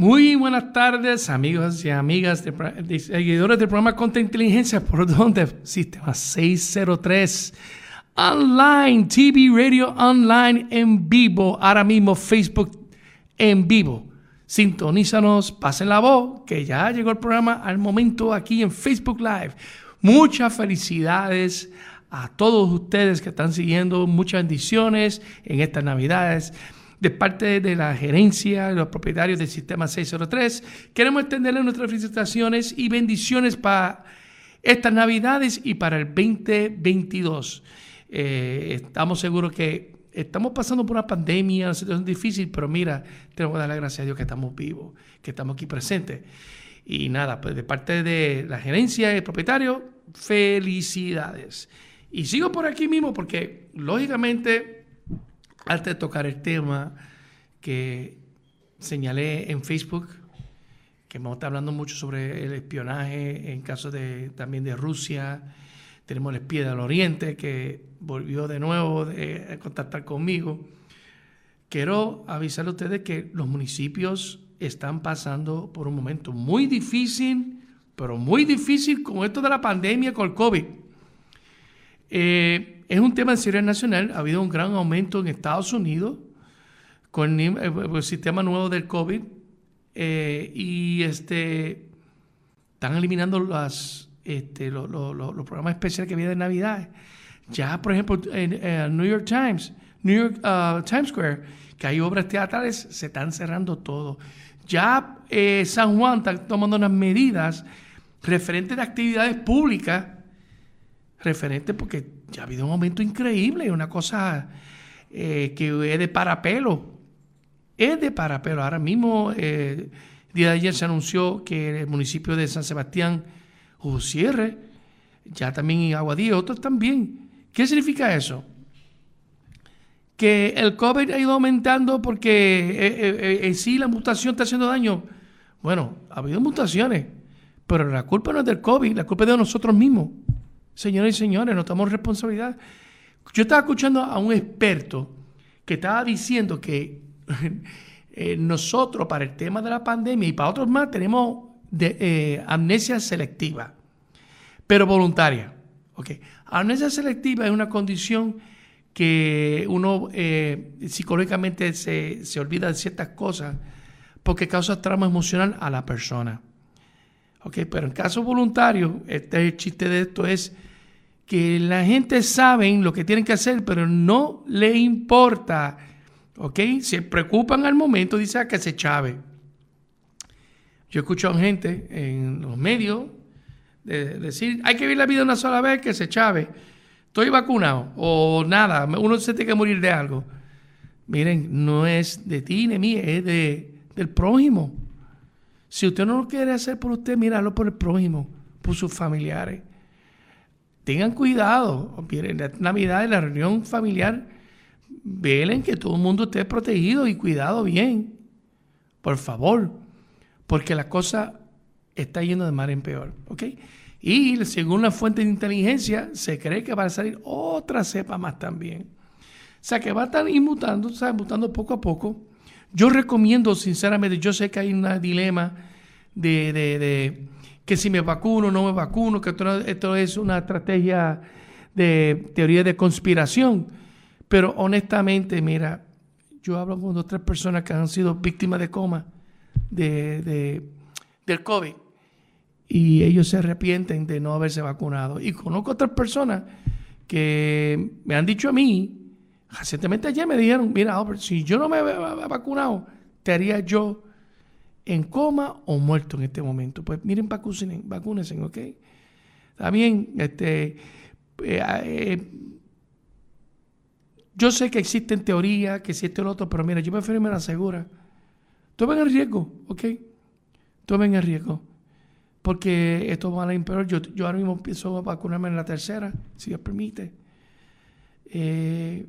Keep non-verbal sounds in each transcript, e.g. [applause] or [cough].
Muy buenas tardes, amigos y amigas seguidores del programa Contra Inteligencia, por donde Sistema 603 Online, TV Radio Online en vivo, ahora mismo Facebook en vivo. Sintonízanos, pasen la voz, que ya llegó el programa al momento aquí en Facebook Live. Muchas felicidades a todos ustedes que están siguiendo, muchas bendiciones en estas Navidades de parte de la gerencia, los propietarios del sistema 603. Queremos extenderles nuestras felicitaciones y bendiciones para estas Navidades y para el 2022. Eh, estamos seguros que estamos pasando por una pandemia, una situación difícil, pero mira, tenemos que dar la gracia a Dios que estamos vivos, que estamos aquí presentes. Y nada, pues de parte de la gerencia y el propietario, felicidades. Y sigo por aquí mismo porque, lógicamente, antes de tocar el tema que señalé en Facebook, que vamos a estar hablando mucho sobre el espionaje en caso de también de Rusia. Tenemos el espía del Oriente que volvió de nuevo a contactar conmigo. Quiero avisarle a ustedes que los municipios están pasando por un momento muy difícil, pero muy difícil con esto de la pandemia, con el COVID. Eh, es un tema de seguridad nacional. Ha habido un gran aumento en Estados Unidos con el, eh, sistema nuevo del COVID eh, y este, están eliminando este, los programas especiales que vienen de Navidad. Ya, por ejemplo, en, New York Times, New York uh, Times Square, que hay obras teatrales, se están cerrando todo. Ya eh, San Juan está tomando unas medidas referentes de actividades públicas, referentes porque ya ha habido un aumento increíble, una cosa eh, que es de parapelo. Es de parapelo. Ahora mismo, eh, el día de ayer se anunció que el municipio de San Sebastián cierre, ya también en Aguadilla, otros también. ¿Qué significa eso? Que el COVID ha ido aumentando porque eh, en sí la mutación está haciendo daño. Bueno, ha habido mutaciones, pero la culpa no es del COVID, la culpa es de nosotros mismos. Señores y señores, no tomamos responsabilidad. Yo estaba escuchando a un experto que estaba diciendo que [laughs] eh, nosotros para el tema de la pandemia y para otros más tenemos eh, amnesia selectiva, pero voluntaria. Okay. Amnesia selectiva es una condición que uno eh, psicológicamente se, se, olvida de ciertas cosas porque causa trauma emocional a la persona. Okay, pero en caso voluntario, este el chiste de esto es que la gente sabe lo que tienen que hacer, pero no le importa. ¿Ok? Se preocupan al momento, dice ah, que se chave. Yo escucho a gente en los medios decir, hay que vivir la vida una sola vez, que se chave. Estoy vacunado o nada, uno se tiene que morir de algo. Miren, no es de ti ni mí, es de, del prójimo. Si usted no lo quiere hacer por usted, míralo por el prójimo, por sus familiares tengan cuidado. Miren, la Navidad, en la reunión familiar, velen que todo el mundo esté protegido y cuidado bien. Por favor. Porque la cosa está yendo de mar en peor. ¿Ok? Y según la fuente de inteligencia, se cree que va a salir otra cepa más también. O sea, que va a estar mutando, ¿sabes? mutando poco a poco. Yo recomiendo, sinceramente, yo sé que hay un dilema de que si me vacuno no me vacuno, que esto, es una estrategia de teoría de conspiración. Pero honestamente, mira, yo hablo con dos o tres personas que han sido víctimas de coma de, del COVID y ellos se arrepienten de no haberse vacunado. Y conozco otras personas que me han dicho a mí, recientemente ayer me dijeron, mira, si yo no me he vacunado, te haría yo en coma o muerto en este momento. Pues miren, vacúnense, vacúnense ¿ok? También, este, eh, eh, yo sé que existen teorías, que existe el otro, pero mira, yo prefiero me la segura. Tomen el riesgo, ¿ok? Tomen el riesgo. Porque esto va a ir peor. Yo, yo ahora mismo a vacunarme en la tercera, si Dios permite. Eh,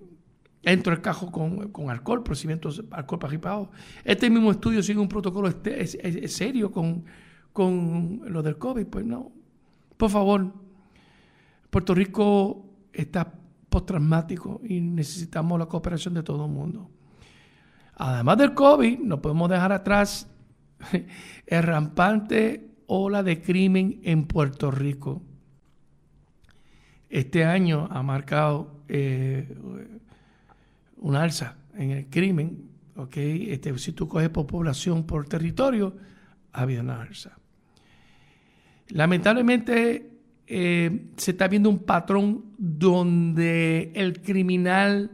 entro el cajo con, alcohol, procedimientos alcohol participado. Este mismo estudio sigue un protocolo este, es, serio con, con lo del COVID. Pues no, por favor, Puerto Rico está postraumático y necesitamos la cooperación de todo el mundo. Además del COVID, no podemos dejar atrás [laughs] rampante ola de crimen en Puerto Rico. Este año ha marcado eh, un alza en el crimen. ¿okay? Este, si tú coges por población, por territorio, ha habido una alza. Lamentablemente eh, se está viendo un patrón donde el criminal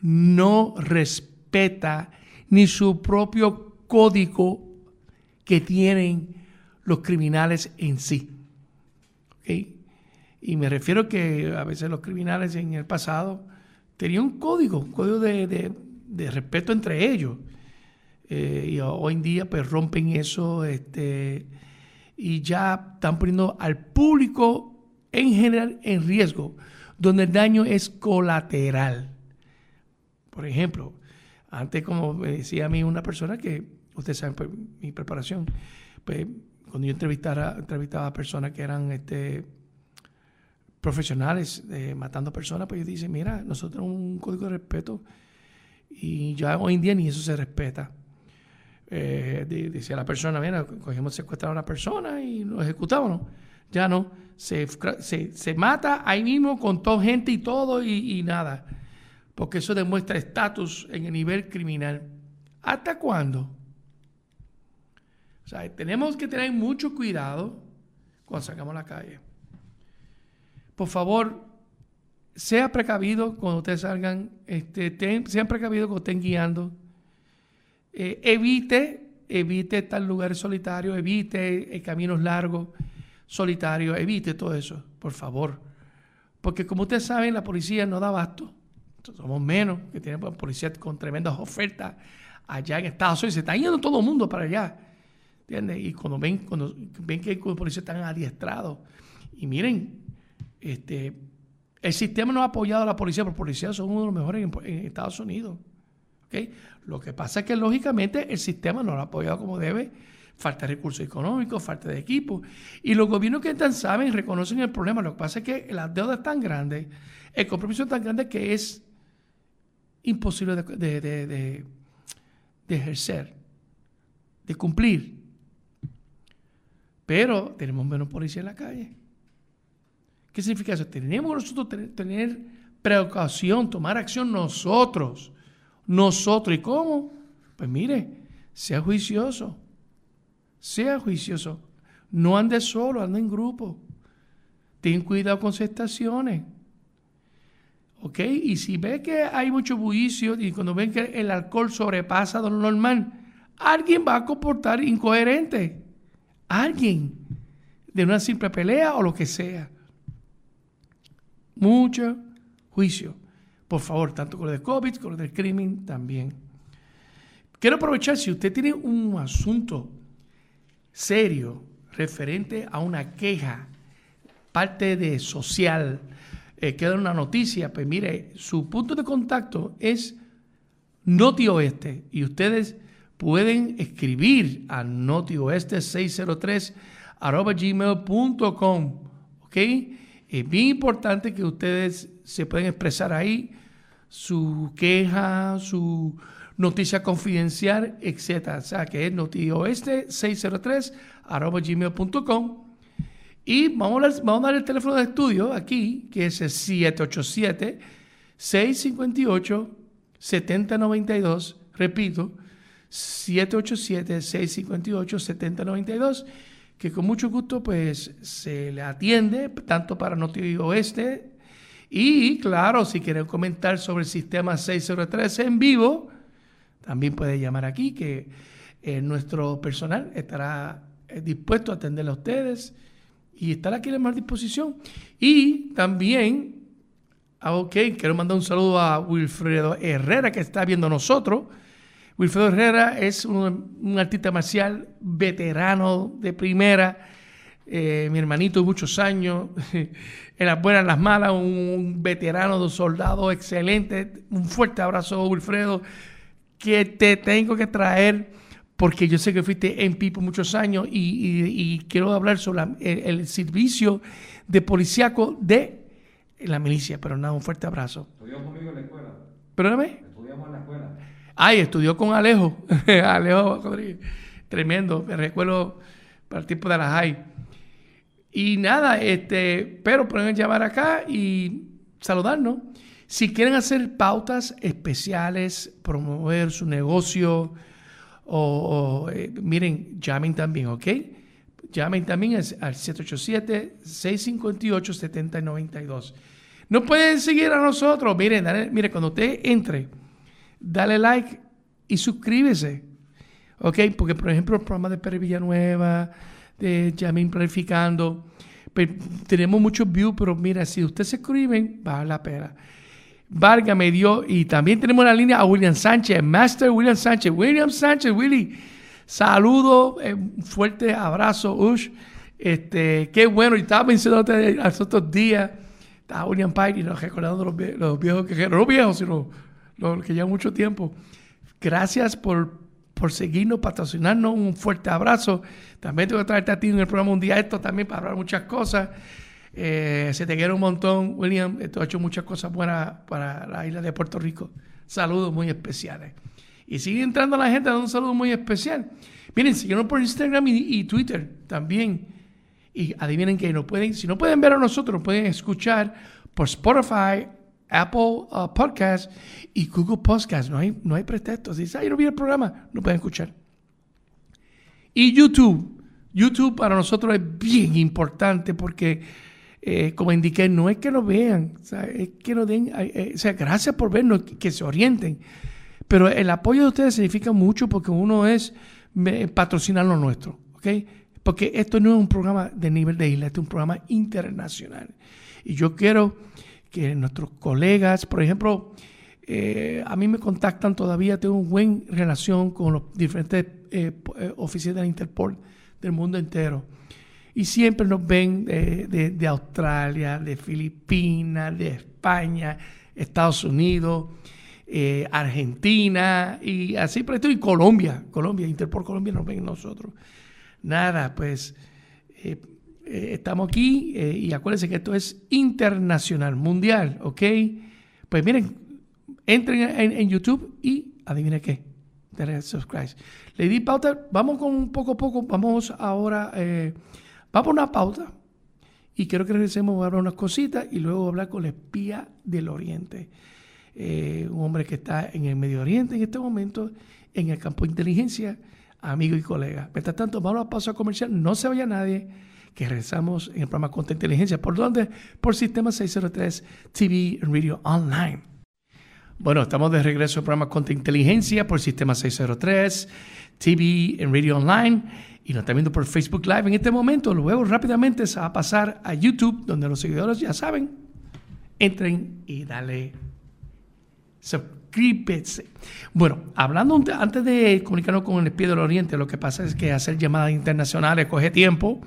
no respeta ni su propio código que tienen los criminales en sí. Y me refiero que a veces los criminales en el pasado tenían un código, un código de, respeto entre ellos. Eh, y hoy en día pues rompen eso este, y ya están poniendo al público en general en riesgo, donde el daño es colateral. Por ejemplo, antes como me decía a mí una persona que, ustedes saben pues, mi preparación, pues cuando yo entrevistara, entrevistaba a personas que eran este, profesionales eh, matando personas, pues ellos dicen, mira, nosotros un código de respeto y ya hoy en día ni eso se respeta. Eh, decía la persona, mira, cogemos secuestrar a una persona y lo ejecutamos. Ya no, se, se, mata ahí mismo con toda gente y todo y, y nada. Porque eso demuestra estatus en el nivel criminal. ¿Hasta cuándo? O sea, tenemos que tener mucho cuidado cuando salgamos a la calle. Por favor, sea precavido cuando ustedes salgan, este, sean precavidos cuando estén guiando. Eh, evite, evite estar en lugares solitarios, evite eh, caminos largos, solitarios, evite todo eso, por favor. Porque como ustedes saben, la policía no da abasto. Somos menos, que tenemos policías con tremendas ofertas allá en Estados Unidos. Se está yendo todo el mundo para allá. Y cuando ven, cuando ven que los policías están adiestrados. Y miren, este, el sistema no ha apoyado a la policía, pero los policías son uno de los mejores en, Estados Unidos. ¿okay? Lo que pasa es que lógicamente el sistema no lo ha apoyado como debe. Falta de recursos económicos, falta de equipo. Y los gobiernos que están saben, reconocen el problema. Lo que pasa es que las deudas tan grandes, el compromiso es tan grande que es imposible de, de ejercer, de cumplir. Pero tenemos menos policía en la calle. ¿Qué significa eso? Tenemos nosotros tener, precaución, tomar acción nosotros. Nosotros. ¿Y cómo? Pues mire, sea juicioso. Sea juicioso. No ande solo, ande en grupo. Ten cuidado con sus estaciones. ¿Ok? Y si ve que hay mucho bullicio y cuando ven que el alcohol sobrepasa lo normal, alguien va a comportar incoherente alguien de una simple pelea o lo que sea. Mucho juicio. Por favor, tanto con lo de COVID, con lo del crimen también. Quiero aprovechar, si usted tiene un asunto serio referente a una queja, parte de social, eh, queda una noticia, pues mire, su punto de contacto es Noti Oeste y ustedes pueden escribir a notioeste603 gmail.com. ¿Ok? Es bien importante que ustedes se puedan expresar ahí su queja, su noticia confidencial, etc. O sea, que es notioeste603 gmail.com. Y vamos a, vamos a dar el teléfono de estudio aquí, que es el 787 658 7092. Repito, 787-658-7092, que con mucho gusto pues se le atiende, tanto para Noti Oeste, y claro, si quieren comentar sobre el sistema 603 en vivo, también puede llamar aquí, que eh, nuestro personal estará eh, dispuesto a atenderle a ustedes y estará aquí a la mejor disposición. Y también, ah, ok, quiero mandar un saludo a Wilfredo Herrera, que está viendo nosotros Wilfredo Herrera es un, artista marcial veterano de primera, eh, mi hermanito de muchos años, [laughs] en las buenas, en las malas, un veterano, de soldado excelente. Un fuerte abrazo, Wilfredo, que te tengo que traer porque yo sé que fuiste en por muchos años y, quiero hablar sobre el, servicio de policíaco de la milicia. Pero nada, un fuerte abrazo. Estudió conmigo en la escuela. ¿Perdóname? Estudiamos en la escuela. Ay, estudió con Alejo, [laughs] Alejo Rodríguez. tremendo, me recuerdo para el tiempo de la high. Y nada, este, pero pueden llamar acá y saludarnos. Si quieren hacer pautas especiales, promover su negocio, o, eh, miren, llamen también, ¿ok? Llamen también al 787-658-7092. No pueden seguir a nosotros. Miren, dale, mire, cuando usted entre, dale like y suscríbese. ¿Ok? Porque, por ejemplo, el programa de Pere Villanueva, de Yamin Planificando, pues, tenemos muchos views, pero mira, si ustedes se suscriben, vale la pena. Vargas me dio, y también tenemos la línea a William Sánchez, Master William Sánchez. William Sánchez, Willy, saludo, un eh, fuerte abrazo, Ush. Este, qué bueno, y estaba pensando los otros días, estaba William Pike y nos recordando los, los viejos que no los viejos, sino los que llevan mucho tiempo. Gracias por, por seguirnos, patrocinarnos, un fuerte abrazo. También tengo que traerte a ti en el programa un día esto también para hablar muchas cosas. Eh, se te quiere un montón, William. Tú has hecho muchas cosas buenas para la isla de Puerto Rico. Saludos muy especiales. Y sigue entrando la gente dando un saludo muy especial. Miren, síguenos por Instagram y, Twitter también. Y adivinen que no pueden, si no pueden ver a nosotros, pueden escuchar por Spotify, Apple uh, Podcast y Google Podcast. No hay, no hay pretextos. Si yo no vi el programa, no pueden escuchar. Y YouTube. YouTube para nosotros es bien importante porque eh, como indiqué, no es que nos vean, es que nos den, eh, o sea, gracias por vernos, que, se orienten. Pero el apoyo de ustedes significa mucho porque uno es patrocinar lo nuestro. Porque esto no es un programa de nivel de isla, este es un programa internacional. Y yo quiero que nuestros colegas, por ejemplo, eh, a mí me contactan todavía, tengo una buena relación con los diferentes oficiales de Interpol del mundo entero y siempre nos ven de, Australia, de Filipinas, de España, Estados Unidos, eh, Argentina y así por esto y Colombia, Colombia, Interpol Colombia nos ven nosotros. Nada, pues eh, eh, estamos aquí y acuérdense que esto es internacional, mundial, ¿ok? Pues miren, entren en, YouTube y adivinen qué, subscribe. Le di pauta, vamos con un poco a poco, vamos ahora Vamos a una pausa y quiero que regresemos a hablar unas cositas y luego hablar con el espía del Oriente. Eh, un hombre que está en el Medio Oriente en este momento, en el campo de inteligencia, amigo y colega. Mientras tanto, vamos a la pausa comercial, no se vaya nadie, que regresamos en el programa Contra Inteligencia. ¿Por dónde? Por Sistema 603 TV Radio Online. Bueno, estamos de regreso al programa Contra Inteligencia por Sistema 603 TV en Radio Online y nos está viendo por Facebook Live en este momento. Luego rápidamente se va a pasar a YouTube, donde los seguidores ya saben. Entren y dale suscríbete. Bueno, hablando antes de comunicarnos con el espía del Oriente, lo que pasa es que hacer llamadas internacionales coge tiempo.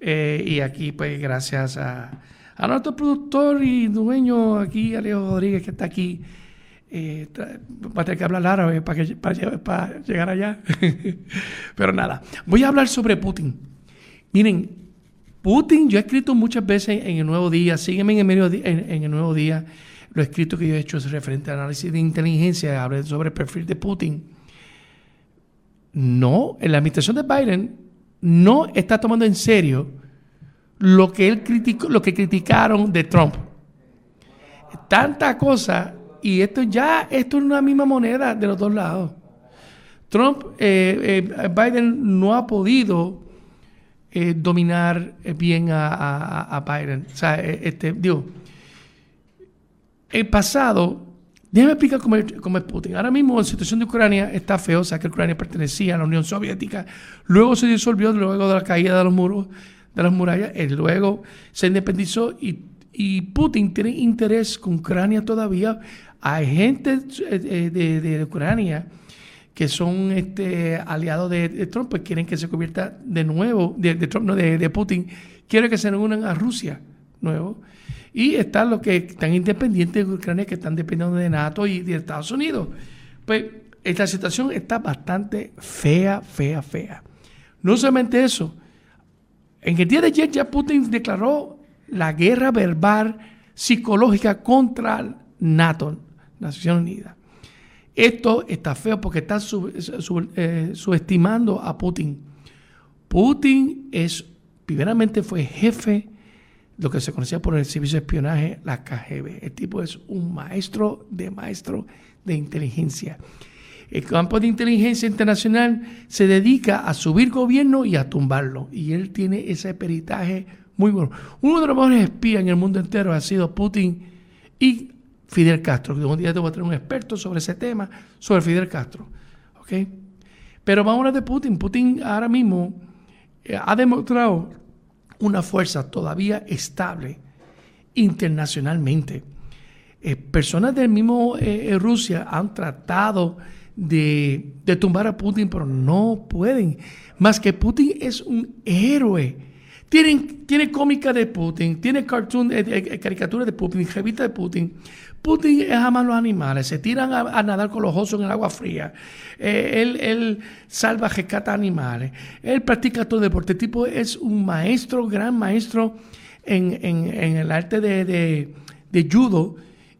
Eh, y aquí, pues, gracias a, a nuestro productor y dueño aquí, Alejo Rodríguez, que está aquí eh, va a tener que hablar árabe para, para, llegar allá. [laughs] Pero nada, voy a hablar sobre Putin. Miren, Putin, yo he escrito muchas veces en el Nuevo Día, sígueme en el, medio, en, el Nuevo Día, lo escrito que yo he hecho es referente al análisis de inteligencia, hablé sobre el perfil de Putin. No, en la administración de Biden no está tomando en serio lo que él criticó, lo que criticaron de Trump. Tanta cosa y esto ya, esto es una misma moneda de los dos lados. Trump, eh, eh, Biden no ha podido eh, dominar bien a, Biden. O sea, este, digo, el pasado, déjame explicar cómo es, Putin. Ahora mismo la situación de Ucrania está feo, o sea que Ucrania pertenecía a la Unión Soviética, luego se disolvió luego de la caída de los muros, de las murallas, y luego se independizó y, Putin tiene interés con Ucrania todavía hay gente eh, de, Ucrania que son este, aliados de, Trump, pues quieren que se convierta de nuevo, de, Trump, no, de, Putin, quieren que se unan a Rusia nuevo. Y están los que están independientes de Ucrania, que están dependiendo de NATO y de Estados Unidos. Pues esta situación está bastante fea, fea, fea. No solamente eso, en el día de ayer ya Putin declaró la guerra verbal psicológica contra NATO. Nación Unida. Esto está feo porque está eh, subestimando a Putin. Putin es, primeramente fue jefe lo que se conocía por el servicio de espionaje, la KGB. El tipo es un maestro de maestro de inteligencia. El campo de inteligencia internacional se dedica a subir gobierno y a tumbarlo. Y él tiene ese peritaje muy bueno. Uno de los mejores espías en el mundo entero ha sido Putin y Fidel Castro. Un día te voy a tener un experto sobre ese tema, sobre Fidel Castro. ¿Ok? Pero vamos a hablar de Putin. Putin ahora mismo eh, ha demostrado una fuerza todavía estable internacionalmente. Eh, personas del mismo eh, Rusia han tratado de, tumbar a Putin, pero no pueden. Más que Putin es un héroe. Tienen, tiene cómica de Putin, tiene cartoon, eh, caricatura de Putin, revista de Putin. Putin es amar los animales, se tiran a, nadar con los osos en el agua fría. él, él, salva, rescata animales. Él practica todo deporte. El tipo es un maestro, gran maestro en, el arte de, de judo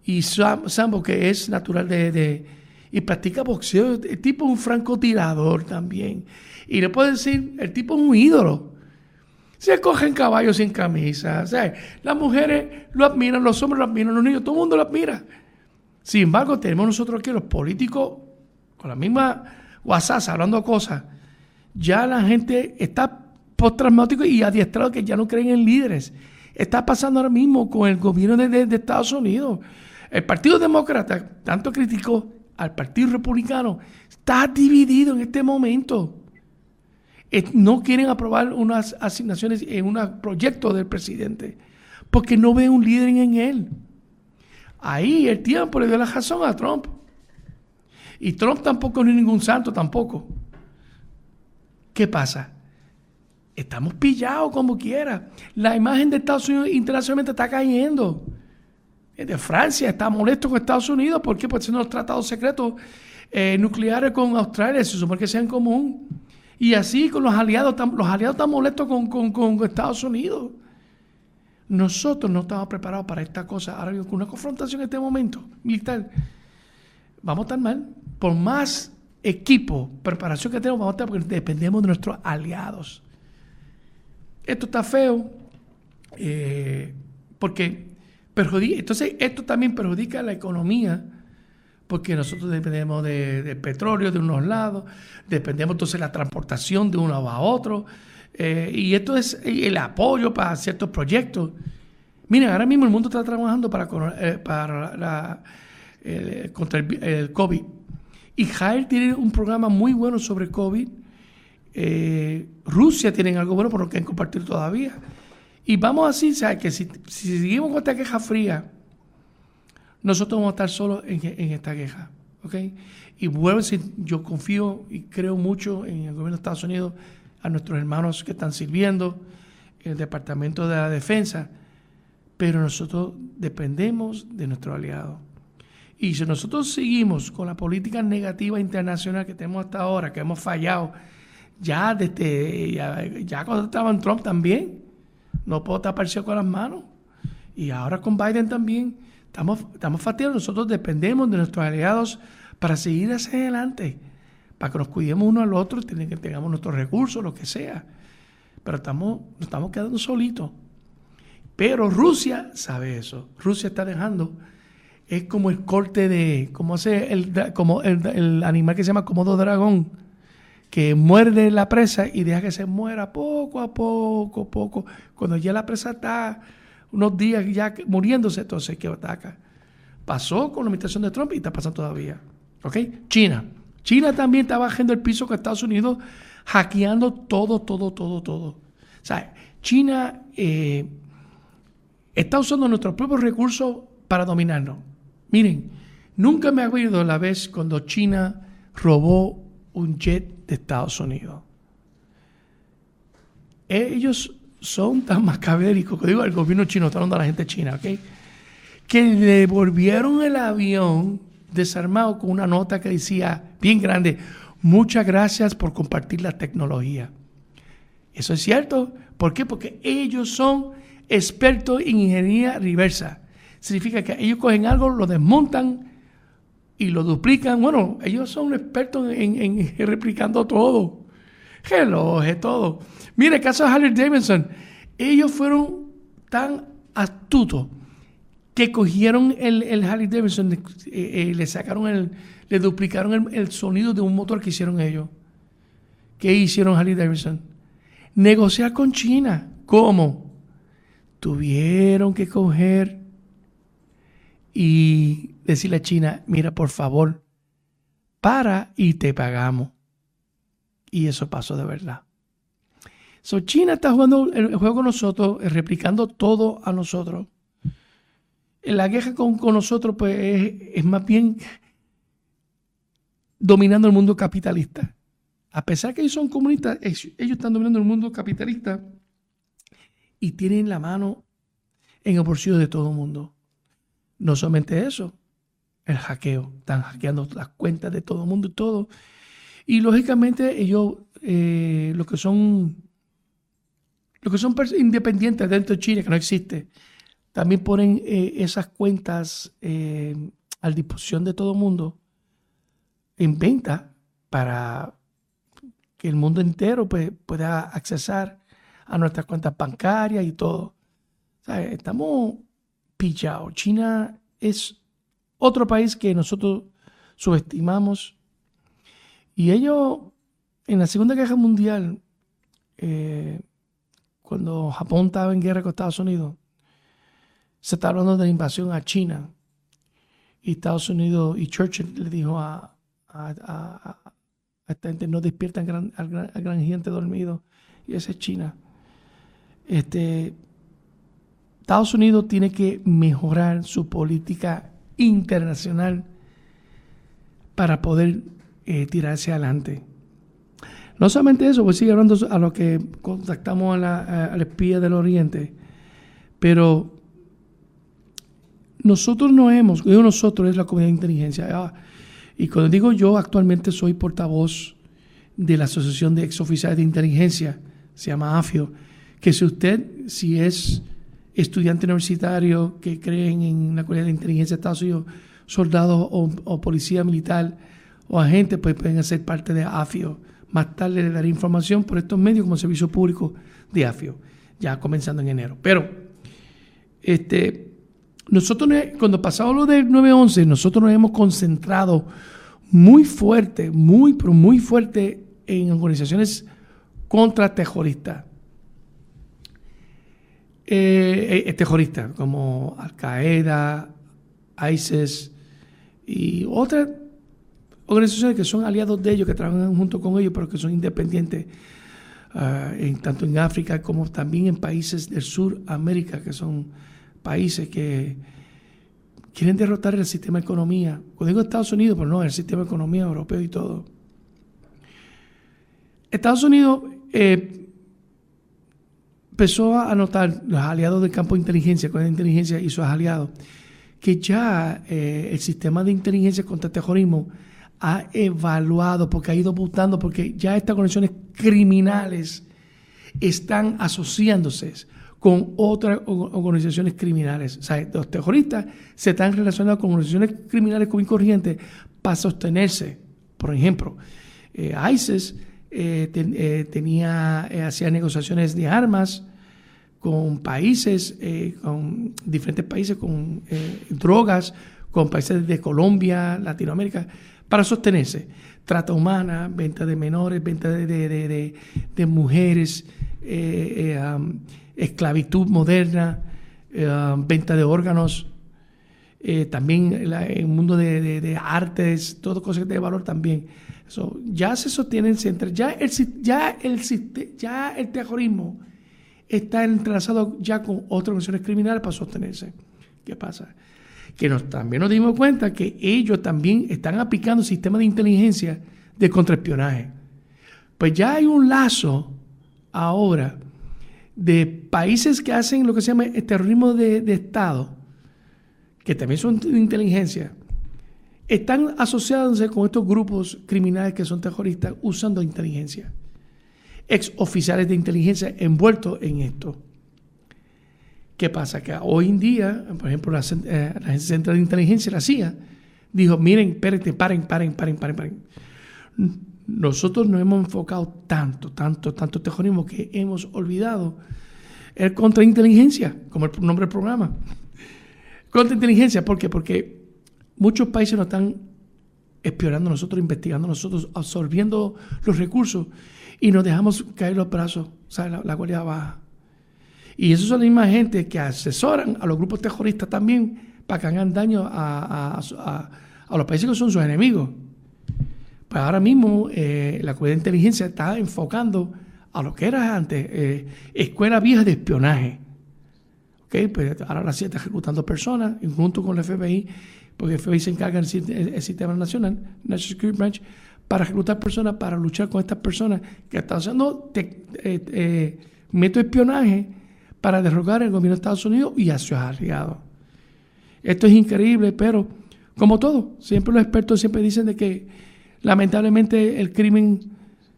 y Sambo, que es natural de, y practica boxeo. El tipo es un francotirador también. Y le puedo decir, el tipo es un ídolo. Se cogen caballos sin camisa. las mujeres lo admiran, los hombres lo admiran, los niños, todo el mundo lo admira. Sin embargo, tenemos nosotros aquí los políticos con la misma WhatsApp hablando cosas. Ya la gente está post-traumático y adiestrado que ya no creen en líderes. Está pasando ahora mismo con el gobierno de Estados Unidos. El Partido Demócrata, tanto criticó al Partido Republicano, está dividido en este momento. No quieren aprobar unas asignaciones en un proyecto del presidente porque no ve un líder en él. Ahí el tiempo le dio la razón a Trump. Y Trump tampoco es ningún santo tampoco. ¿Qué pasa? Estamos pillados como quiera. La imagen de Estados Unidos internacionalmente está cayendo de Francia está molesto con Estados Unidos. ¿Por? Porque son los tratados secretos eh, nucleares con Australia, se supone que sean común. Y así con los aliados, los aliados están molestos con, Estados Unidos. Nosotros no estamos preparados para esta cosa. Ahora con una confrontación en este momento militar, vamos a estar mal. Por más equipo, preparación que tenemos, vamos a estar porque dependemos de nuestros aliados. Esto está feo eh, porque entonces, esto también perjudica la economía, porque nosotros dependemos de, petróleo de unos lados, dependemos entonces de la transportación de uno a otro, eh, y esto es el apoyo para ciertos proyectos. Miren, ahora mismo el mundo está trabajando para, eh, contra el, COVID. Y Israel tiene un programa muy bueno sobre COVID. Eh, Rusia tiene algo bueno por lo que han compartido todavía. Y vamos así, ¿sabes? Que si, seguimos con esta queja fría, nosotros vamos a estar solos en, esta queja. ¿Ok? Y vuelvo yo confío y creo mucho en el gobierno de Estados Unidos, a nuestros hermanos que están sirviendo, en el Departamento de la Defensa, pero nosotros dependemos de nuestro aliado. Y si nosotros seguimos con la política negativa internacional que tenemos hasta ahora, que hemos fallado, ya desde ya, cuando estaba Trump también, no puedo taparse con las manos. Y ahora con Biden también. Estamos, estamos Nosotros dependemos de nuestros aliados para seguir hacia adelante. Para que nos cuidemos uno al otro, que tengamos nuestros recursos, lo que sea. Pero estamos, nos estamos quedando solitos. Pero Rusia sabe eso. Rusia está dejando. Es como el corte de. Como hace el, como el, animal que se llama Comodo Dragón que muerde la presa y deja que se muera poco a poco, poco. Cuando ya la presa está unos días ya muriéndose, entonces que ataca. Pasó con la administración de Trump y está pasando todavía. ¿Ok? China. China también está bajando el piso con Estados Unidos, hackeando todo, todo, todo, todo. O sea, China eh, está usando nuestros propios recursos para dominarnos. Miren, nunca me oído la vez cuando China robó un jet de Estados Unidos. Ellos son tan macabéricos, que digo, el gobierno chino está hablando a la gente china, ¿ok? Que le devolvieron el avión desarmado con una nota que decía, bien grande, muchas gracias por compartir la tecnología. Eso es cierto. ¿Por qué? Porque ellos son expertos en ingeniería reversa. Significa que ellos cogen algo, lo desmontan y lo duplican. Bueno, ellos son expertos en, replicando todo. Relojes, todo. Mire, el caso de Harley Davidson. Ellos fueron tan astutos que cogieron el, el Harley Davidson, eh, eh, le sacaron el, le duplicaron el, sonido de un motor que hicieron ellos. ¿Qué hicieron Harley Davidson? Negociar con China. ¿Cómo? Tuvieron que coger y decirle a China, mira, por favor, para y te pagamos. Y eso pasó de verdad. So, China está jugando el juego con nosotros, eh, replicando todo a nosotros. La queja con, nosotros, pues, es, más bien dominando el mundo capitalista. A pesar que ellos son comunistas, ellos están dominando el mundo capitalista y tienen la mano en el bolsillo de todo el mundo. No solamente eso, el hackeo. Están hackeando las cuentas de todo el mundo y todo. Y lógicamente ellos, eh, lo que son, lo que son independientes dentro de Chile, que no existe, también ponen eh, esas cuentas eh, a disposición de todo el mundo en venta para que el mundo entero pues, pueda accesar a nuestras cuentas bancarias y todo. estamos pillados. China es otro país que nosotros subestimamos. Y ellos, en la Segunda Guerra Mundial, eh, cuando Japón estaba en guerra con Estados Unidos, se está hablando de la invasión a China. Y Estados Unidos y Churchill le dijo a, esta gente, no despiertan gran, al, gran, gran gigante dormido. Y esa es China. Este, Estados Unidos tiene que mejorar su política internacional para poder eh, adelante. No solamente eso, a seguir hablando a lo que contactamos a la, espía del Oriente, pero nosotros no hemos, yo nosotros es la comunidad de inteligencia. Ah, y cuando digo yo, actualmente soy portavoz de la Asociación de Exoficiales de Inteligencia, se llama AFIO, que si usted, si es estudiante universitario que creen en la comunidad de inteligencia de Estados Unidos, soldados o, policía militar o agentes, pues pueden ser parte de AFIO. Más tarde le daré información por estos medios como servicio público de AFIO, ya comenzando en enero. Pero, este, nosotros cuando pasamos lo del 9-11, nosotros nos hemos concentrado muy fuerte, muy, pero muy fuerte en organizaciones contraterroristas. Eh, eh, terroristas como Al Qaeda, ISIS y otras organizaciones que son aliados de ellos, que trabajan junto con ellos, pero que son independientes, ah, tanto en África como también en países del sur América, que son países que quieren derrotar el sistema de economía. Cuando digo Estados Unidos, pero no, el sistema de economía europeo y todo. Estados Unidos eh, empezó a notar los aliados del campo de inteligencia, con la inteligencia y sus aliados, que ya eh, el sistema de inteligencia contra el terrorismo ha evaluado, porque ha ido votando, porque ya estas conexiones criminales están asociándose con otras organizaciones criminales. O sea, los terroristas se están relacionados con organizaciones criminales común y corriente para sostenerse. Por ejemplo, eh, ISIS eh, eh, tenía, hacía negociaciones de armas con países, con diferentes países, con drogas, con países de Colombia, Latinoamérica, para sostenerse. Trata humana, venta de menores, venta de, de, mujeres, esclavitud moderna, venta de órganos, también el mundo de, artes, todo cosas de valor también ya se sostiene centro. Ya el, ya, el, ya el terrorismo está entrelazado ya con otras organizaciones criminales para sostenerse. ¿Qué pasa? Que también nos dimos cuenta que ellos también están aplicando sistemas de inteligencia de contraespionaje. Pues ya hay un lazo ahora de países que hacen lo que se llama terrorismo de, de Estado, que también son de inteligencia, están asociándose con estos grupos criminales que son terroristas usando inteligencia. Ex oficiales de inteligencia envueltos en esto. ¿Qué pasa? Que hoy en día, por ejemplo, la, eh, Agencia Central de Inteligencia, la CIA, dijo, miren, espérense, paren, paren, paren, paren, paren. Nosotros nos hemos enfocado tanto, tanto, tanto terrorismo que hemos olvidado el contrainteligencia, como el nombre del programa. Contrainteligencia, ¿por qué? Porque muchos países nos están espionando nosotros, investigando nosotros, absorbiendo los recursos y nos dejamos caer los brazos, o sea, la, la baja. Y esos son la misma gente que asesoran a los grupos terroristas también para que hagan daño a, los países que son sus enemigos. Pues ahora mismo eh, la comunidad de inteligencia está enfocando a lo que era antes eh, escuela vieja de espionaje. Okay, pues ahora la CIA está ejecutando personas junto con el FBI, porque el FBI se encarga del sistema nacional, National Security Branch, para reclutar personas, para luchar con estas personas que están haciendo eh, eh, método de espionaje para derrocar el gobierno de Estados Unidos y a sus aliados. Esto es increíble, pero como todo, siempre los expertos siempre dicen de que lamentablemente el crimen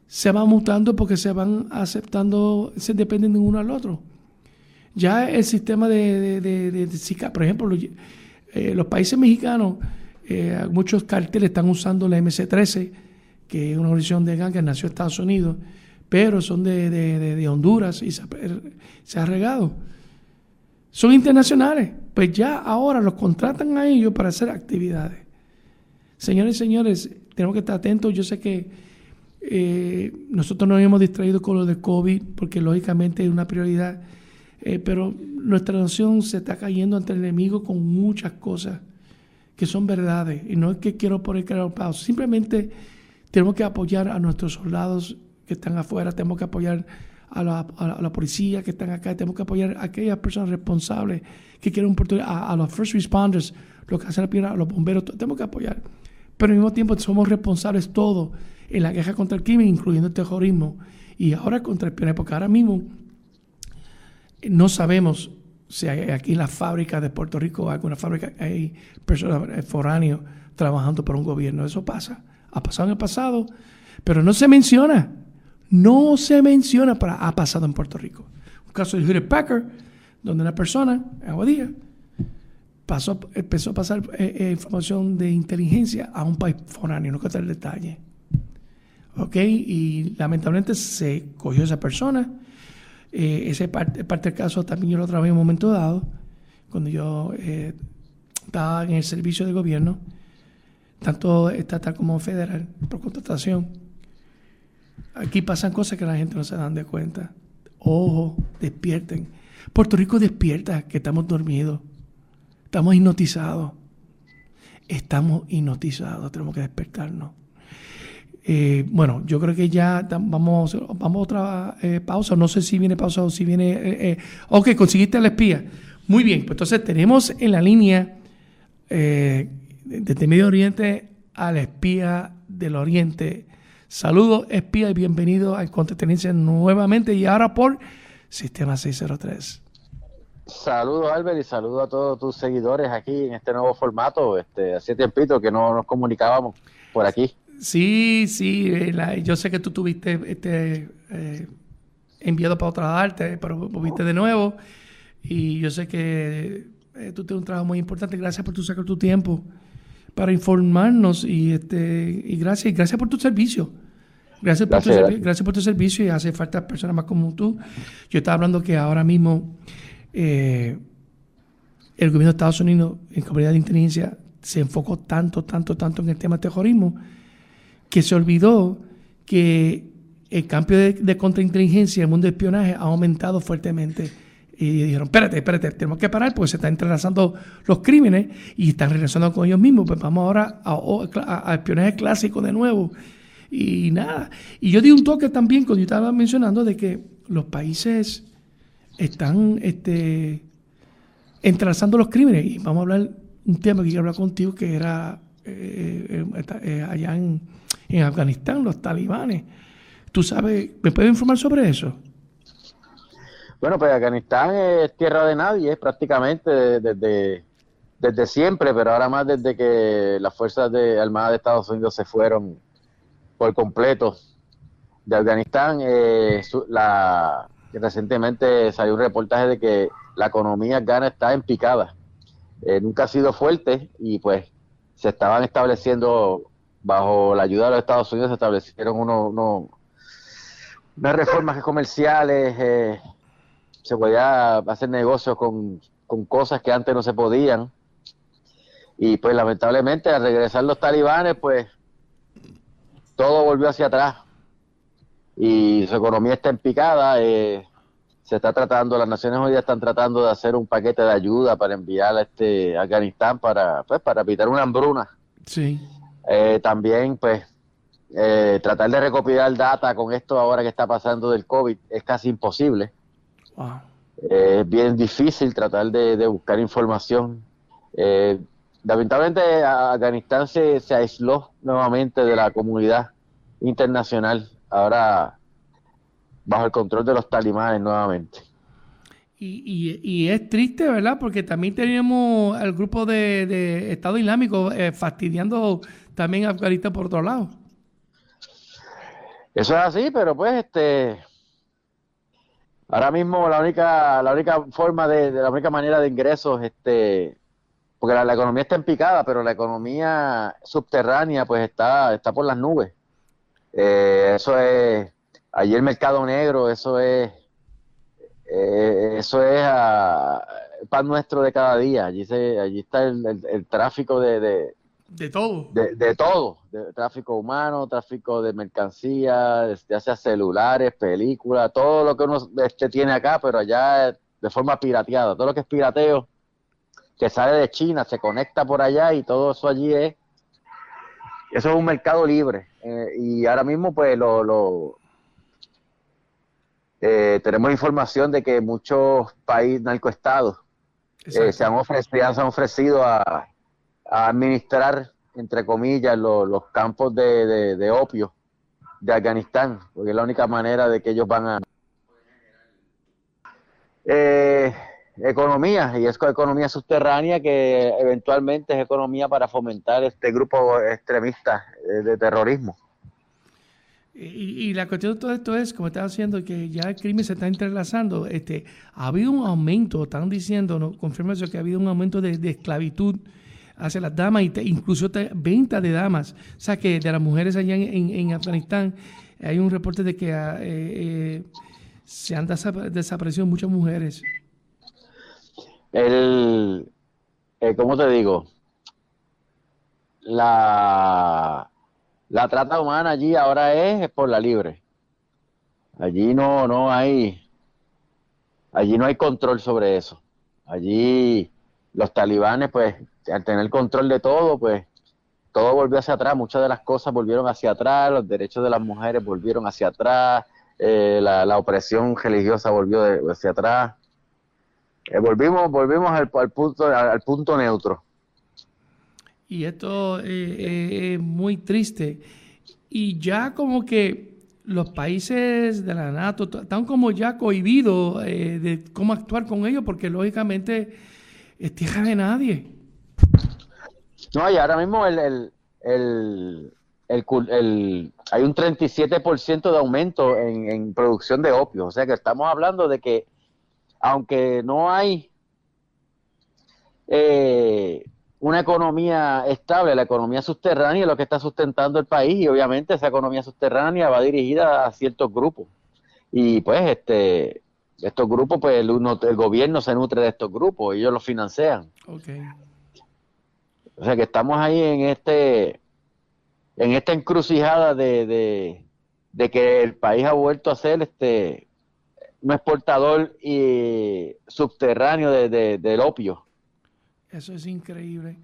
se va mutando porque se van aceptando, se dependen de uno al otro. Ya el sistema de, de, por ejemplo, los, eh, países mexicanos, eh, muchos carteles están usando la MC-13, que es una organización de gang que nació en Estados Unidos, pero son de, Honduras y se, ha regado. Son internacionales, pues ya ahora los contratan a ellos para hacer actividades. Señores y señores, tenemos que estar atentos. Yo sé que eh, nosotros nos hemos distraído con lo de COVID porque lógicamente es una prioridad, eh, pero nuestra nación se está cayendo ante el enemigo con muchas cosas que son verdades. Y no es que quiero poner pausa, simplemente tenemos que apoyar a nuestros soldados que están afuera, tenemos que apoyar a la, policía que están acá, tenemos que apoyar a aquellas personas responsables que quieren un a, a los first responders, los que hacen la a los bomberos, tenemos que apoyar. Pero al mismo tiempo somos responsables todos en la guerra contra el crimen, incluyendo el terrorismo, y ahora contra el espionaje, porque ahora mismo no sabemos si hay aquí en la fábrica de Puerto Rico, alguna fábrica, hay personas eh, foráneos trabajando para un gobierno. Eso pasa, ha pasado en el pasado, pero no se menciona, no se menciona, pero ha pasado en Puerto Rico. Un caso de Hewlett Packard, donde una persona, Aguadilla, pasó, empezó a pasar eh, eh, información de inteligencia a un país foráneo, no quiero el detalle. ¿ok? Y lamentablemente se cogió esa persona. Eh, ese parte, parte del caso también yo lo trabajé en un momento dado, cuando yo estaba en el servicio de gobierno, tanto estatal como federal, por contratación. Aquí pasan cosas que la gente no se dan de cuenta. Ojo, despierten. Puerto Rico despierta, que estamos dormidos. Estamos hipnotizados. Estamos hipnotizados, tenemos que despertarnos. Eh, bueno, yo creo que ya vamos, vamos a otra eh, pausa. No sé si viene pausa o si viene. Eh, ok, conseguiste la espía. Muy bien, pues entonces tenemos en la línea desde Medio Oriente a la espía del Oriente. Saludos, espía, y bienvenido a Contratenencia nuevamente y ahora por Sistema 603. Saludos, Albert, y saludos a todos tus seguidores aquí en este nuevo formato. Este, hace tiempito que no nos comunicábamos por aquí. Sí, sí, eh, yo sé que tú tuviste este eh, enviado para otra arte, pero volviste de nuevo. Y yo sé que eh, tú tienes un trabajo muy importante. Gracias por tu sacar tu tiempo para informarnos y este y gracias, gracias por tu servicio. Gracias por, tu, gracias por tu servicio y hace falta personas más como tú. Yo estaba hablando que ahora mismo el gobierno de Estados Unidos en comunidad de inteligencia se enfocó tanto, tanto, tanto en el tema del terrorismo que se olvidó que el cambio de, contrainteligencia en el mundo de espionaje ha aumentado fuertemente. Y dijeron, espérate, espérate, tenemos que parar porque se están entrelazando los crímenes y están regresando con ellos mismos. Pues vamos ahora a, espionaje clásico de nuevo. Y nada. Y yo di un toque también cuando yo estaba mencionando de que los países están este, entrelazando los crímenes. Y vamos a hablar un tema que quiero hablar contigo que era eh, eh, eh, allá en en Afganistán, los talibanes. ¿Tú sabes, me puedes informar sobre eso? Bueno, pues Afganistán es tierra de nadie, prácticamente desde, desde siempre, pero ahora más desde que las fuerzas de, armadas de Estados Unidos se fueron por completo de Afganistán. Eh, recientemente salió un reportaje de que la economía afgana está en picada. Eh, nunca ha sido fuerte y pues se estaban estableciendo, bajo la ayuda de los Estados Unidos, se establecieron unos, unas reformas comerciales, eh, se podía hacer negocios con, con cosas que antes no se podían. Y pues lamentablemente al regresar los talibanes, pues todo volvió hacia atrás y su economía está en picada. Eh, se está tratando, las Naciones Unidas están tratando de hacer un paquete de ayuda para enviar a este Afganistán para, pues, para evitar una hambruna. Sí. Eh, también, pues, eh, tratar de recopilar data con esto ahora que está pasando del COVID es casi imposible. Es bien difícil tratar de, buscar información. lamentablemente, Afganistán se, se aisló nuevamente de la comunidad internacional ahora bajo el control de los talibanes nuevamente. Y, es triste, ¿verdad? Porque también tenemos al grupo de, Estado Islámico eh, fastidiando también a Afganistán por otro lado. Eso es así, pero pues este ahora mismo la única la única forma de, la única manera de ingresos este porque la, economía está en picada, pero la economía subterránea pues está está por las nubes. Eh, eso es, allí el mercado negro, eso es, eh, eso es el pan nuestro de cada día. Allí, se, allí está el, tráfico de, de, todo. De, todo, de tráfico humano, tráfico de mercancías, ya sea celulares, películas, todo lo que uno este, tiene acá, pero allá de forma pirateada. Todo lo que es pirateo, que sale de China, se conecta por allá y todo eso allí es eso es un mercado libre. Eh, y ahora mismo, pues, lo, eh, tenemos información de que muchos países narcoestados eh, se, han ofrecido, se han ofrecido a, administrar, entre comillas, los campos de, de, opio de Afganistán, porque es la única manera de que ellos van a... Eh, economía, y es economía subterránea que eventualmente es economía para fomentar este grupo extremista eh, de terrorismo. Y, la cuestión de todo esto es, como estaba diciendo, que ya el crimen se está entrelazando. Este, ha habido un aumento, están diciendo, ¿no? confirma eso, que ha habido un aumento de, esclavitud hacia las damas, y incluso venta de damas. O sea, que de las mujeres allá en, Afganistán hay un reporte de que ah, eh, eh, se han desaparecido muchas mujeres el, eh, ¿cómo te digo? La, la trata humana allí ahora es, por la libre. Allí no, no hay, allí no hay control sobre eso. Allí los talibanes, pues, al tener control de todo, pues, todo volvió hacia atrás, muchas de las cosas volvieron hacia atrás, los derechos de las mujeres volvieron hacia atrás, eh, la, la, opresión religiosa volvió hacia atrás. Eh, volvimos volvimos al, punto al, punto neutro. Y esto eh, es muy triste. Y ya como que los países de la NATO están como ya cohibidos de cómo actuar con ellos, porque lógicamente es tierra de nadie. No, y ahora mismo el, el, el, el hay un 37% de aumento en, en producción de opio. O sea que estamos hablando de que aunque no hay eh, una economía estable, la economía subterránea es lo que está sustentando el país y obviamente esa economía subterránea va dirigida a ciertos grupos. Y pues este estos grupos, pues el, el gobierno se nutre de estos grupos, ellos los financian. O sea que estamos ahí en este en esta encrucijada de, de, de que el país ha vuelto a ser este un exportador y subterráneo de, del opio. Eso es increíble.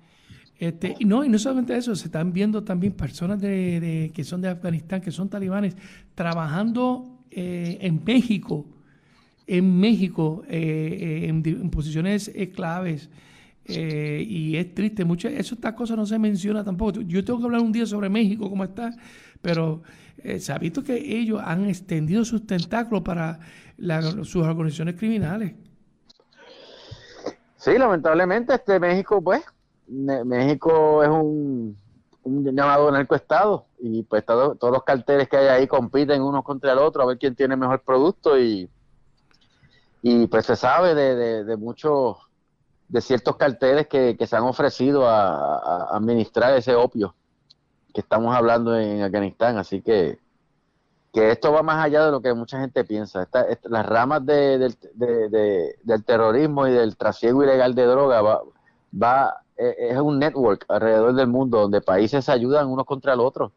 Este, y no, y no solamente eso, se están viendo también personas de, que son de Afganistán, que son talibanes, trabajando eh, en México, en México, eh, eh, en, posiciones claves. y es triste, muchas, estas cosas no se menciona tampoco. Yo tengo que hablar un día sobre México, cómo está, pero se ha visto que ellos han extendido sus tentáculos para sus organizaciones criminales. Sí, lamentablemente este México, pues, México es un, un llamado narcoestado y pues todos los carteles que hay ahí compiten unos contra el otro a ver quién tiene mejor producto y, y pues se sabe de, de, muchos de ciertos carteles que, se han ofrecido a, administrar ese opio que estamos hablando en Afganistán. Así que, que esto va más allá de lo que mucha gente piensa. las ramas del terrorismo y del trasiego ilegal de droga va, va e, es un network alrededor del mundo donde países se ayudan unos contra el otro,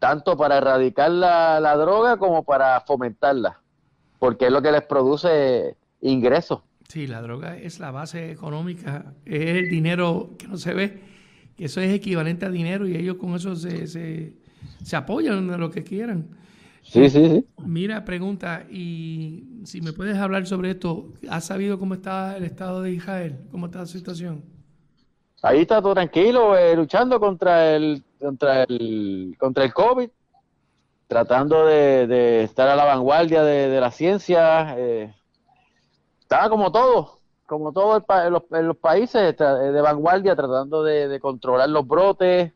tanto para erradicar la, la droga como para fomentarla, porque es lo que les produce ingresos. Sí, la droga es la base económica, es el dinero que no se ve, que eso es equivalente a dinero y ellos con eso se, se, se apoyan en lo que quieran. Sí, sí, sí. Mira, pregunta, y si me puedes hablar sobre esto, ¿has sabido cómo está el estado de Israel? ¿Cómo está la situación? Ahí está todo tranquilo, eh, luchando contra el, contra el, contra el COVID, tratando de, estar a la vanguardia de, la ciencia. Eh, estaba como todo, como todo en, los, países de vanguardia, tratando de, controlar los brotes,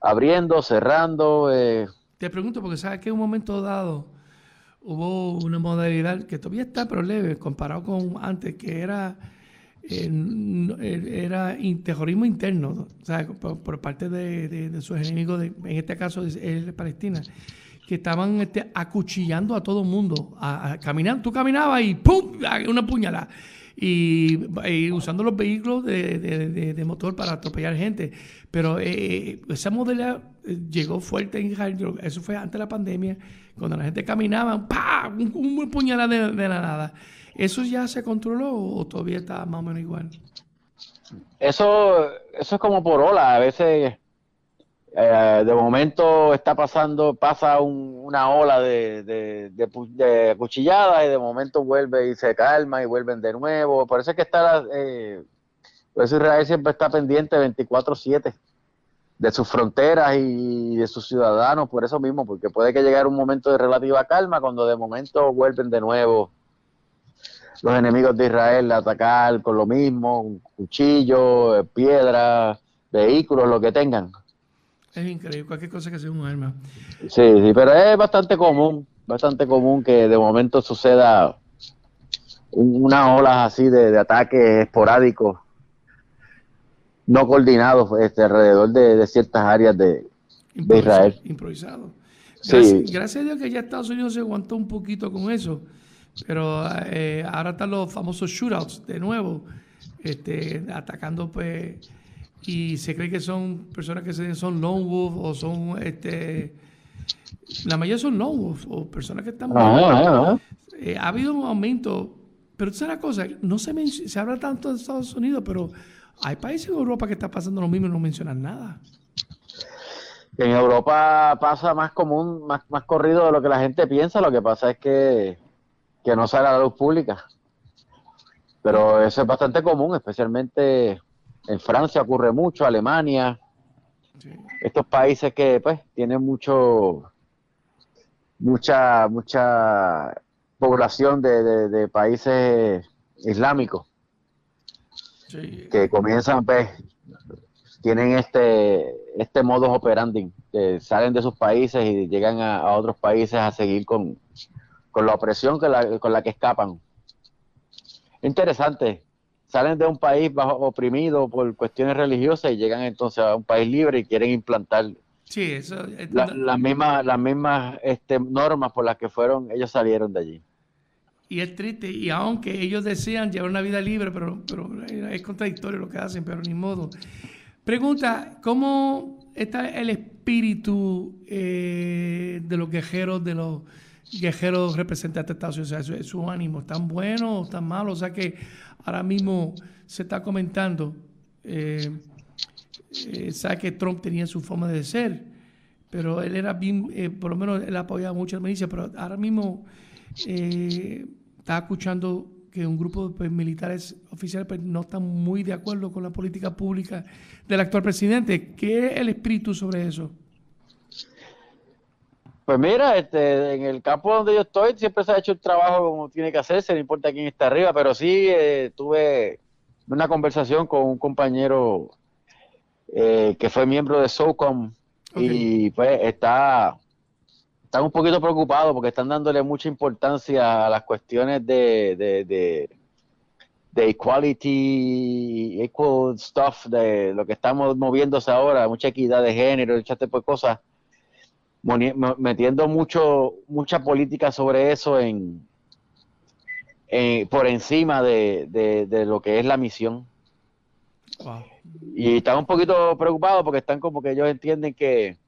abriendo, cerrando. Eh. Te pregunto, porque sabes que en un momento dado hubo una modalidad que todavía está, pero leve, comparado con antes, que era era terrorismo interno, por, parte de, sus enemigos, en este caso es, Palestina que estaban este, acuchillando a todo el mundo. A, tú caminabas y ¡pum! Una puñalada. Y, usando los vehículos de, motor para atropellar gente. Pero eh, esa modalidad eh, llegó fuerte en Israel. Eso fue antes de la pandemia, cuando la gente caminaba, ¡pam! Un, un puñalada de, la nada. ¿Eso ya se controló o todavía está más o menos igual? Eso, eso es como por ola. A veces eh, de momento está pasando, pasa una ola de, de, cuchilladas y de momento vuelve y se calma y vuelven de nuevo. Por eso es que está, eh, por eso Israel siempre está pendiente 24/7 de sus fronteras y de sus ciudadanos, por eso mismo, porque puede que llegue un momento de relativa calma cuando de momento vuelven de nuevo los enemigos de Israel a atacar con lo mismo, cuchillos, piedras, vehículos, lo que tengan. Es increíble, cualquier cosa que sea un arma. Sí, sí, pero es bastante común, bastante común que de momento suceda una ola así de, ataques esporádicos, no coordinados este, alrededor de, ciertas áreas de, Israel. Improvisado. Gracias, gracias, a Dios que ya Estados Unidos se aguantó un poquito con eso, pero eh, ahora están los famosos shootouts de nuevo, este, atacando pues y se cree que son personas que son lone wolf o son este la mayoría son lone wolf o personas que están eh, ha habido un aumento pero es la cosa no se se habla tanto de Estados Unidos pero hay países en Europa que está pasando lo mismo y no mencionan nada. En Europa pasa más común más, más corrido de lo que la gente piensa lo que pasa es que que no sale a la luz pública. Pero eso es bastante común especialmente en Francia ocurre mucho, Alemania, estos países que pues tienen mucho mucha mucha población de, países islámicos que comienzan pues tienen este este modus operandi que salen de sus países y llegan a, otros países a seguir con, con la opresión con la que escapan. Interesante salen de un país bajo, oprimido por cuestiones religiosas y llegan entonces a un país libre y quieren implantar sí, eso, las mismas las mismas este, normas por las que fueron ellos salieron de allí. Y es triste, y aunque ellos desean llevar una vida libre, pero, pero es contradictorio lo que hacen, pero ni modo. Pregunta, ¿cómo está el espíritu eh, de los guerreros, de los guerreros representantes de Estados Unidos? O sea, su, ánimo, ¿están buenos o están malos? O sea que Ahora mismo se está comentando, eh, eh, sabe que Trump tenía su forma de ser, pero él era bien, eh, por lo menos él apoyaba mucho a la milicia, pero ahora mismo está escuchando que un grupo de pues, militares oficiales pues, no están muy de acuerdo con la política pública del actual presidente. ¿Qué es el espíritu sobre eso? Pues mira, este, en el campo donde yo estoy siempre se ha hecho el trabajo como tiene que hacerse, no importa quién está arriba, pero sí eh, tuve una conversación con un compañero eh, que fue miembro de SOCOM y pues está, están un poquito preocupados porque están dándole mucha importancia a las cuestiones de, de equality, equal stuff, de lo que estamos moviéndose ahora, mucha equidad de género, muchas tipo de cosas, metiendo mucho, mucha política sobre eso en, por encima de, lo que es la misión. Y están un poquito preocupados porque están como que ellos entienden que,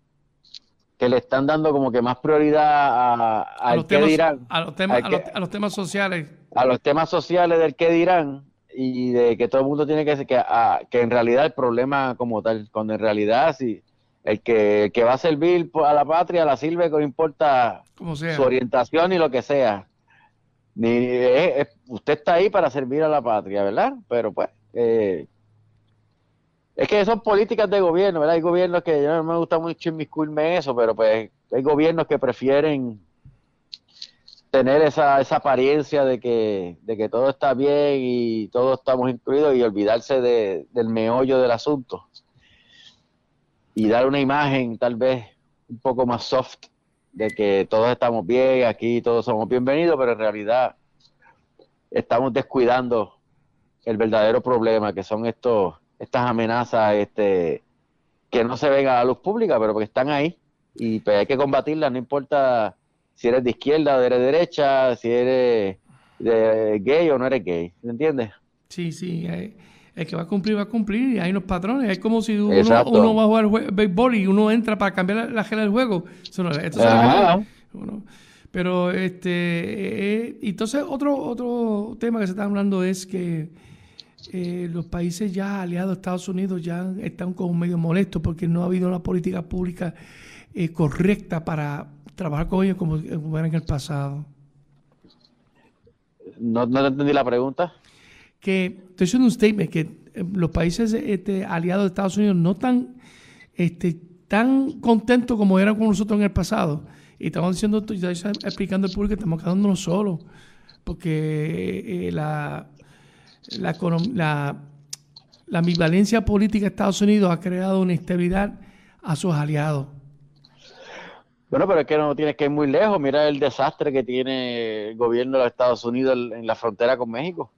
que le están dando como que más prioridad a, los temas, dirán. A los, temas, a, los, temas sociales. A los temas sociales del qué dirán y de que todo el mundo tiene que decir que, que en realidad el problema como tal, cuando en realidad si el que, va a servir a la patria la sirve, que no importa su orientación y lo que sea. Ni, usted está ahí para servir a la patria, ¿verdad? Pero pues, eh, es que son políticas de gobierno, ¿verdad? Hay gobiernos que yo no me gusta mucho inmiscuirme eso, pero pues hay gobiernos que prefieren tener esa, esa apariencia de que, de que todo está bien y todos estamos incluidos y olvidarse de, del meollo del asunto y dar una imagen tal vez un poco más soft de que todos estamos bien, aquí todos somos bienvenidos, pero en realidad estamos descuidando el verdadero problema que son estos estas amenazas este que no se ven a la luz pública, pero que están ahí y pues hay que combatirlas, no importa si eres de izquierda o de derecha, si eres de gay o no eres gay, ¿me entiendes? Sí, sí, el que va a cumplir va a cumplir y hay unos patrones, es como si uno, uno va a jugar béisbol y uno entra para cambiar la, regla del juego. pero este, eh, entonces otro otro tema que se está hablando es que eh, los países ya aliados a Estados Unidos ya están como medio molestos porque no ha habido una política pública eh, correcta para trabajar con ellos como, era en el pasado. No, no entendí la pregunta. Que estoy haciendo un statement que eh, los países este, aliados de Estados Unidos no están este, tan contentos como eran con nosotros en el pasado. Y estamos diciendo, ya explicando al público que estamos quedándonos solos. Porque la, la, la, la ambivalencia política de Estados Unidos ha creado una a sus aliados. Bueno, pero es que no tienes que ir muy lejos. Mira el desastre que tiene el gobierno de los Estados Unidos en la frontera con México.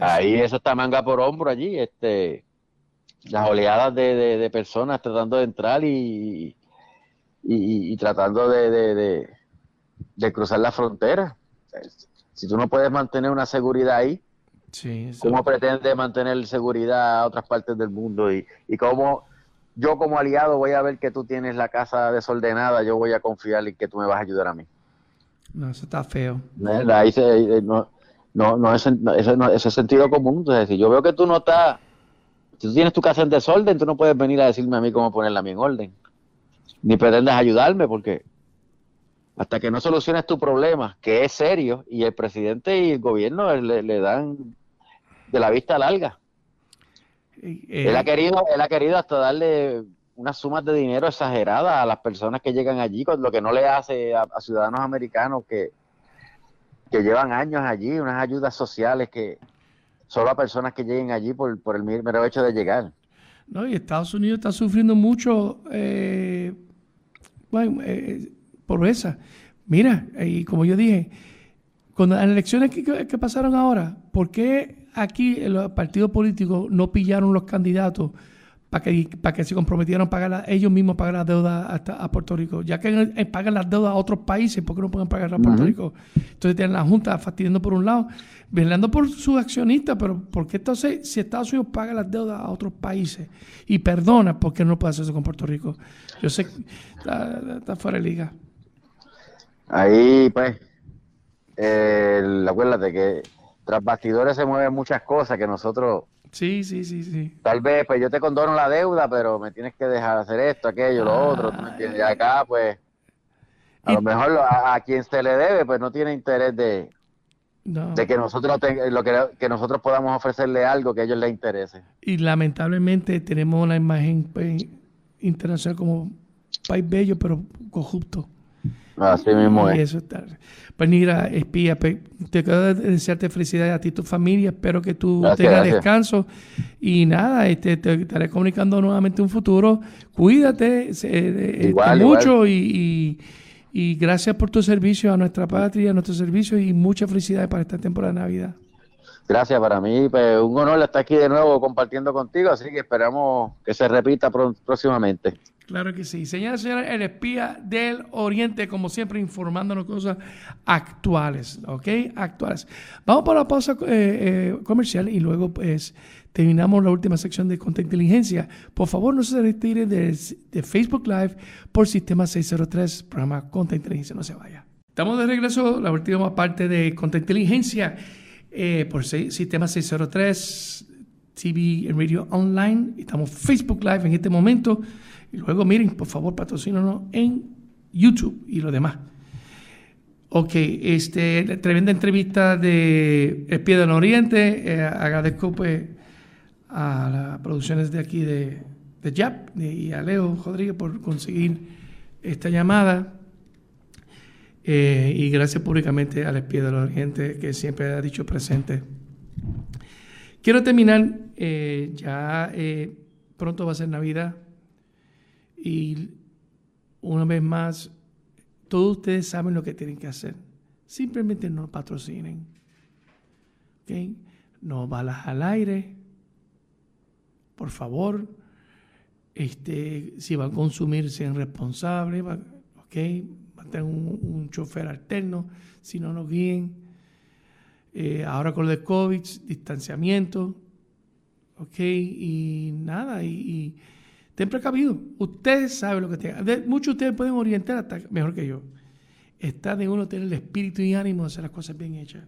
Ahí eso está manga por hombro allí. Este, las oleadas de, personas tratando de entrar y, y, tratando de, de, cruzar la frontera. Si tú no puedes mantener una seguridad ahí, ¿cómo pretendes mantener seguridad a otras partes del mundo? Y, y cómo yo como aliado voy a ver que tú tienes la casa desordenada, yo voy a confiar en que tú me vas a ayudar a mí. No, eso está feo. Ahí eh, no, no, no, ese, ese, sentido común. Entonces, si yo veo que tú no estás, si tú tienes tu casa en desorden, tú no puedes venir a decirme a mí cómo ponerla a mí en orden. Ni pretendes ayudarme porque hasta que no soluciones tu problema, que es serio, y el presidente y el gobierno le, dan de la vista larga. Eh, él, ha querido, él ha querido hasta darle unas sumas de dinero exageradas a las personas que llegan allí, con lo que no le hace a, ciudadanos americanos que, que llevan años allí, unas ayudas sociales que solo a personas que lleguen allí por, por el mero hecho de llegar. No, y Estados Unidos está sufriendo mucho eh, bueno, eh, esa Mira, y como yo dije, cuando las elecciones que, pasaron ahora, ¿por qué aquí los partidos políticos no pillaron los candidatos para que, para que se comprometieran a pagar ellos mismos pagar las deudas hasta a Puerto Rico? Ya que pagan las deudas a otros países, ¿por qué no pueden pagar a Puerto Rico? Entonces tienen la Junta fastidiando por un lado, velando por sus accionistas, pero ¿por qué entonces si Estados Unidos paga las deudas a otros países y perdona, ¿por qué no puede hacerse con Puerto Rico? Yo sé que está fuera de liga. Ahí, pues, eh, acuérdate que tras bastidores se mueven muchas cosas que nosotros... Sí, sí, sí, sí. Tal vez, pues yo te condono la deuda, pero me tienes que dejar hacer esto, aquello, lo otro, Y acá, pues, a lo mejor a, quien se le debe, pues no tiene interés de, de que nosotros lo que, que, nosotros podamos ofrecerle algo que a ellos les interese. Y lamentablemente tenemos una imagen pues, internacional como país bello, pero corrupto. Así mismo es. Eso está. Pues espía, te quiero desearte felicidades a ti y tu familia. Espero que tú tengas descanso. Y nada, este, te estaré comunicando nuevamente un futuro. Cuídate este, mucho Y, y, gracias por tu servicio a nuestra patria, a nuestro servicio y muchas felicidades para esta temporada de Navidad. Gracias, para mí pues, un honor estar aquí de nuevo compartiendo contigo, así que esperamos que se repita próximamente. Claro que sí. Señora, señora, el espía del Oriente, como siempre, informándonos cosas actuales, ¿ok? Actuales. Vamos para la pausa eh, eh, comercial y luego, pues, terminamos la última sección de Inteligencia. Por favor, no se retiren de, Facebook Live por Sistema 603, programa Inteligencia. No se vaya. Estamos de regreso, la última parte de Inteligencia eh, por Sistema 603, TV y Radio Online. Estamos Facebook Live en este momento. Y luego, miren, por favor, patrocínanos en YouTube y lo demás. Ok, este, tremenda entrevista de Espía del Oriente. Eh, agradezco pues a las producciones de aquí de, de y a Leo Rodríguez por conseguir esta llamada. Eh, y gracias públicamente al Espía del Oriente que siempre ha dicho presente. Quiero terminar, eh, ya pronto va a ser Navidad. Y una vez más, todos ustedes saben lo que tienen que hacer. Simplemente no patrocinen. ¿Okay? No balas al aire. Por favor. Este, si van a consumir, sean responsables. ¿Ok? tener un, un chofer alterno. Si no, nos guíen. Eh, ahora con el COVID, distanciamiento. ¿Ok? Y nada. y Ten precavido. Ustedes saben lo que tengan. Muchos de ustedes pueden orientar hasta mejor que yo. Está de uno tener el espíritu y ánimo de hacer las cosas bien hechas.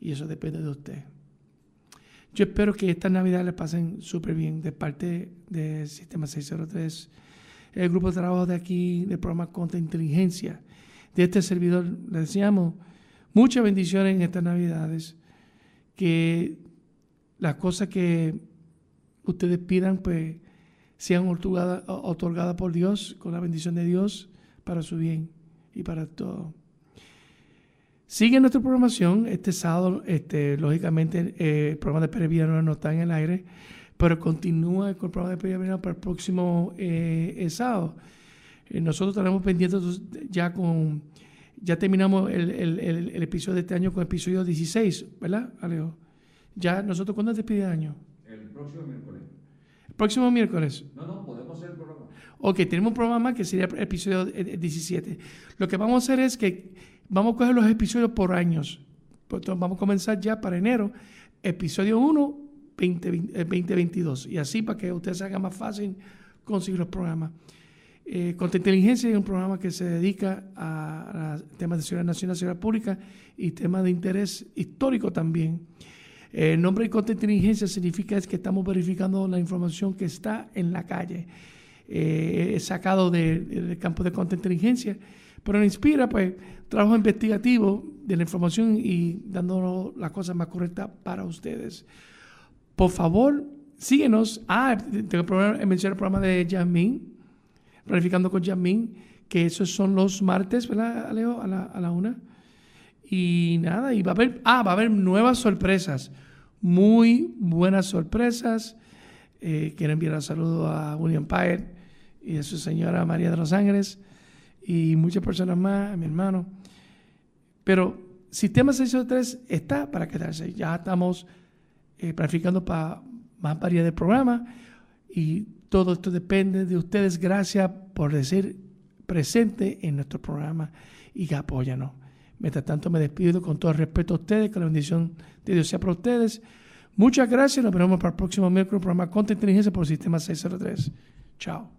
Y eso depende de usted. Yo espero que esta Navidad les pasen súper bien de parte del Sistema 603, el grupo de trabajo de aquí, del programa Contra Inteligencia, de este servidor. Les deseamos muchas bendiciones en estas Navidades. Que las cosas que ustedes pidan, pues sean otorgadas por Dios, con la bendición de Dios, para su bien y para todo. Sigue nuestra programación. Este sábado, este, lógicamente, eh, el programa de Peregrino no está en el aire, pero continúa con el programa de Peregrino para el próximo eh, sábado. Eh, nosotros estaremos pendientes ya con. Ya terminamos el, el, episodio de este año con el episodio 16, ¿verdad, Alejo? Ya nosotros, ¿cuándo despide el año? El próximo miércoles. Próximo miércoles. No, no, podemos hacer el programa. Ok, tenemos un programa que sería el episodio 17. Lo que vamos a hacer es que vamos a coger los episodios por años. Entonces vamos a comenzar ya para enero, episodio 1, 2022. Y así para que ustedes haga más fácil conseguir los programas. Eh, Contra Inteligencia es un programa que se dedica a, temas de seguridad nacional, seguridad pública y temas de interés histórico también. El nombre de inteligencia significa es que estamos verificando la información que está en la calle, eh, sacado del campo de inteligencia, pero nos inspira pues trabajo investigativo de la información y dándonos las cosas más correctas para ustedes. Por favor, síguenos. Ah, tengo que mencionar el programa de Yasmin, verificando con Yasmin, que esos son los martes, ¿verdad, Leo? A la, a la una. Y nada, y va a haber, ah, va a haber nuevas sorpresas, muy buenas sorpresas. Eh, quiero enviar un saludo a William Pyatt y a su señora María de los Ángeles y muchas personas más, a mi hermano. Pero Sistema 603 está para quedarse. Ya estamos eh, planificando para más variedad de programas y todo esto depende de ustedes. Gracias por decir presente en nuestro programa y que apóyanos. Mientras tanto, me despido con todo el respeto a ustedes, que la bendición de Dios sea para ustedes. Muchas gracias. Nos vemos para el próximo miércoles, programa Contra Inteligencia por Sistema 603. Chao.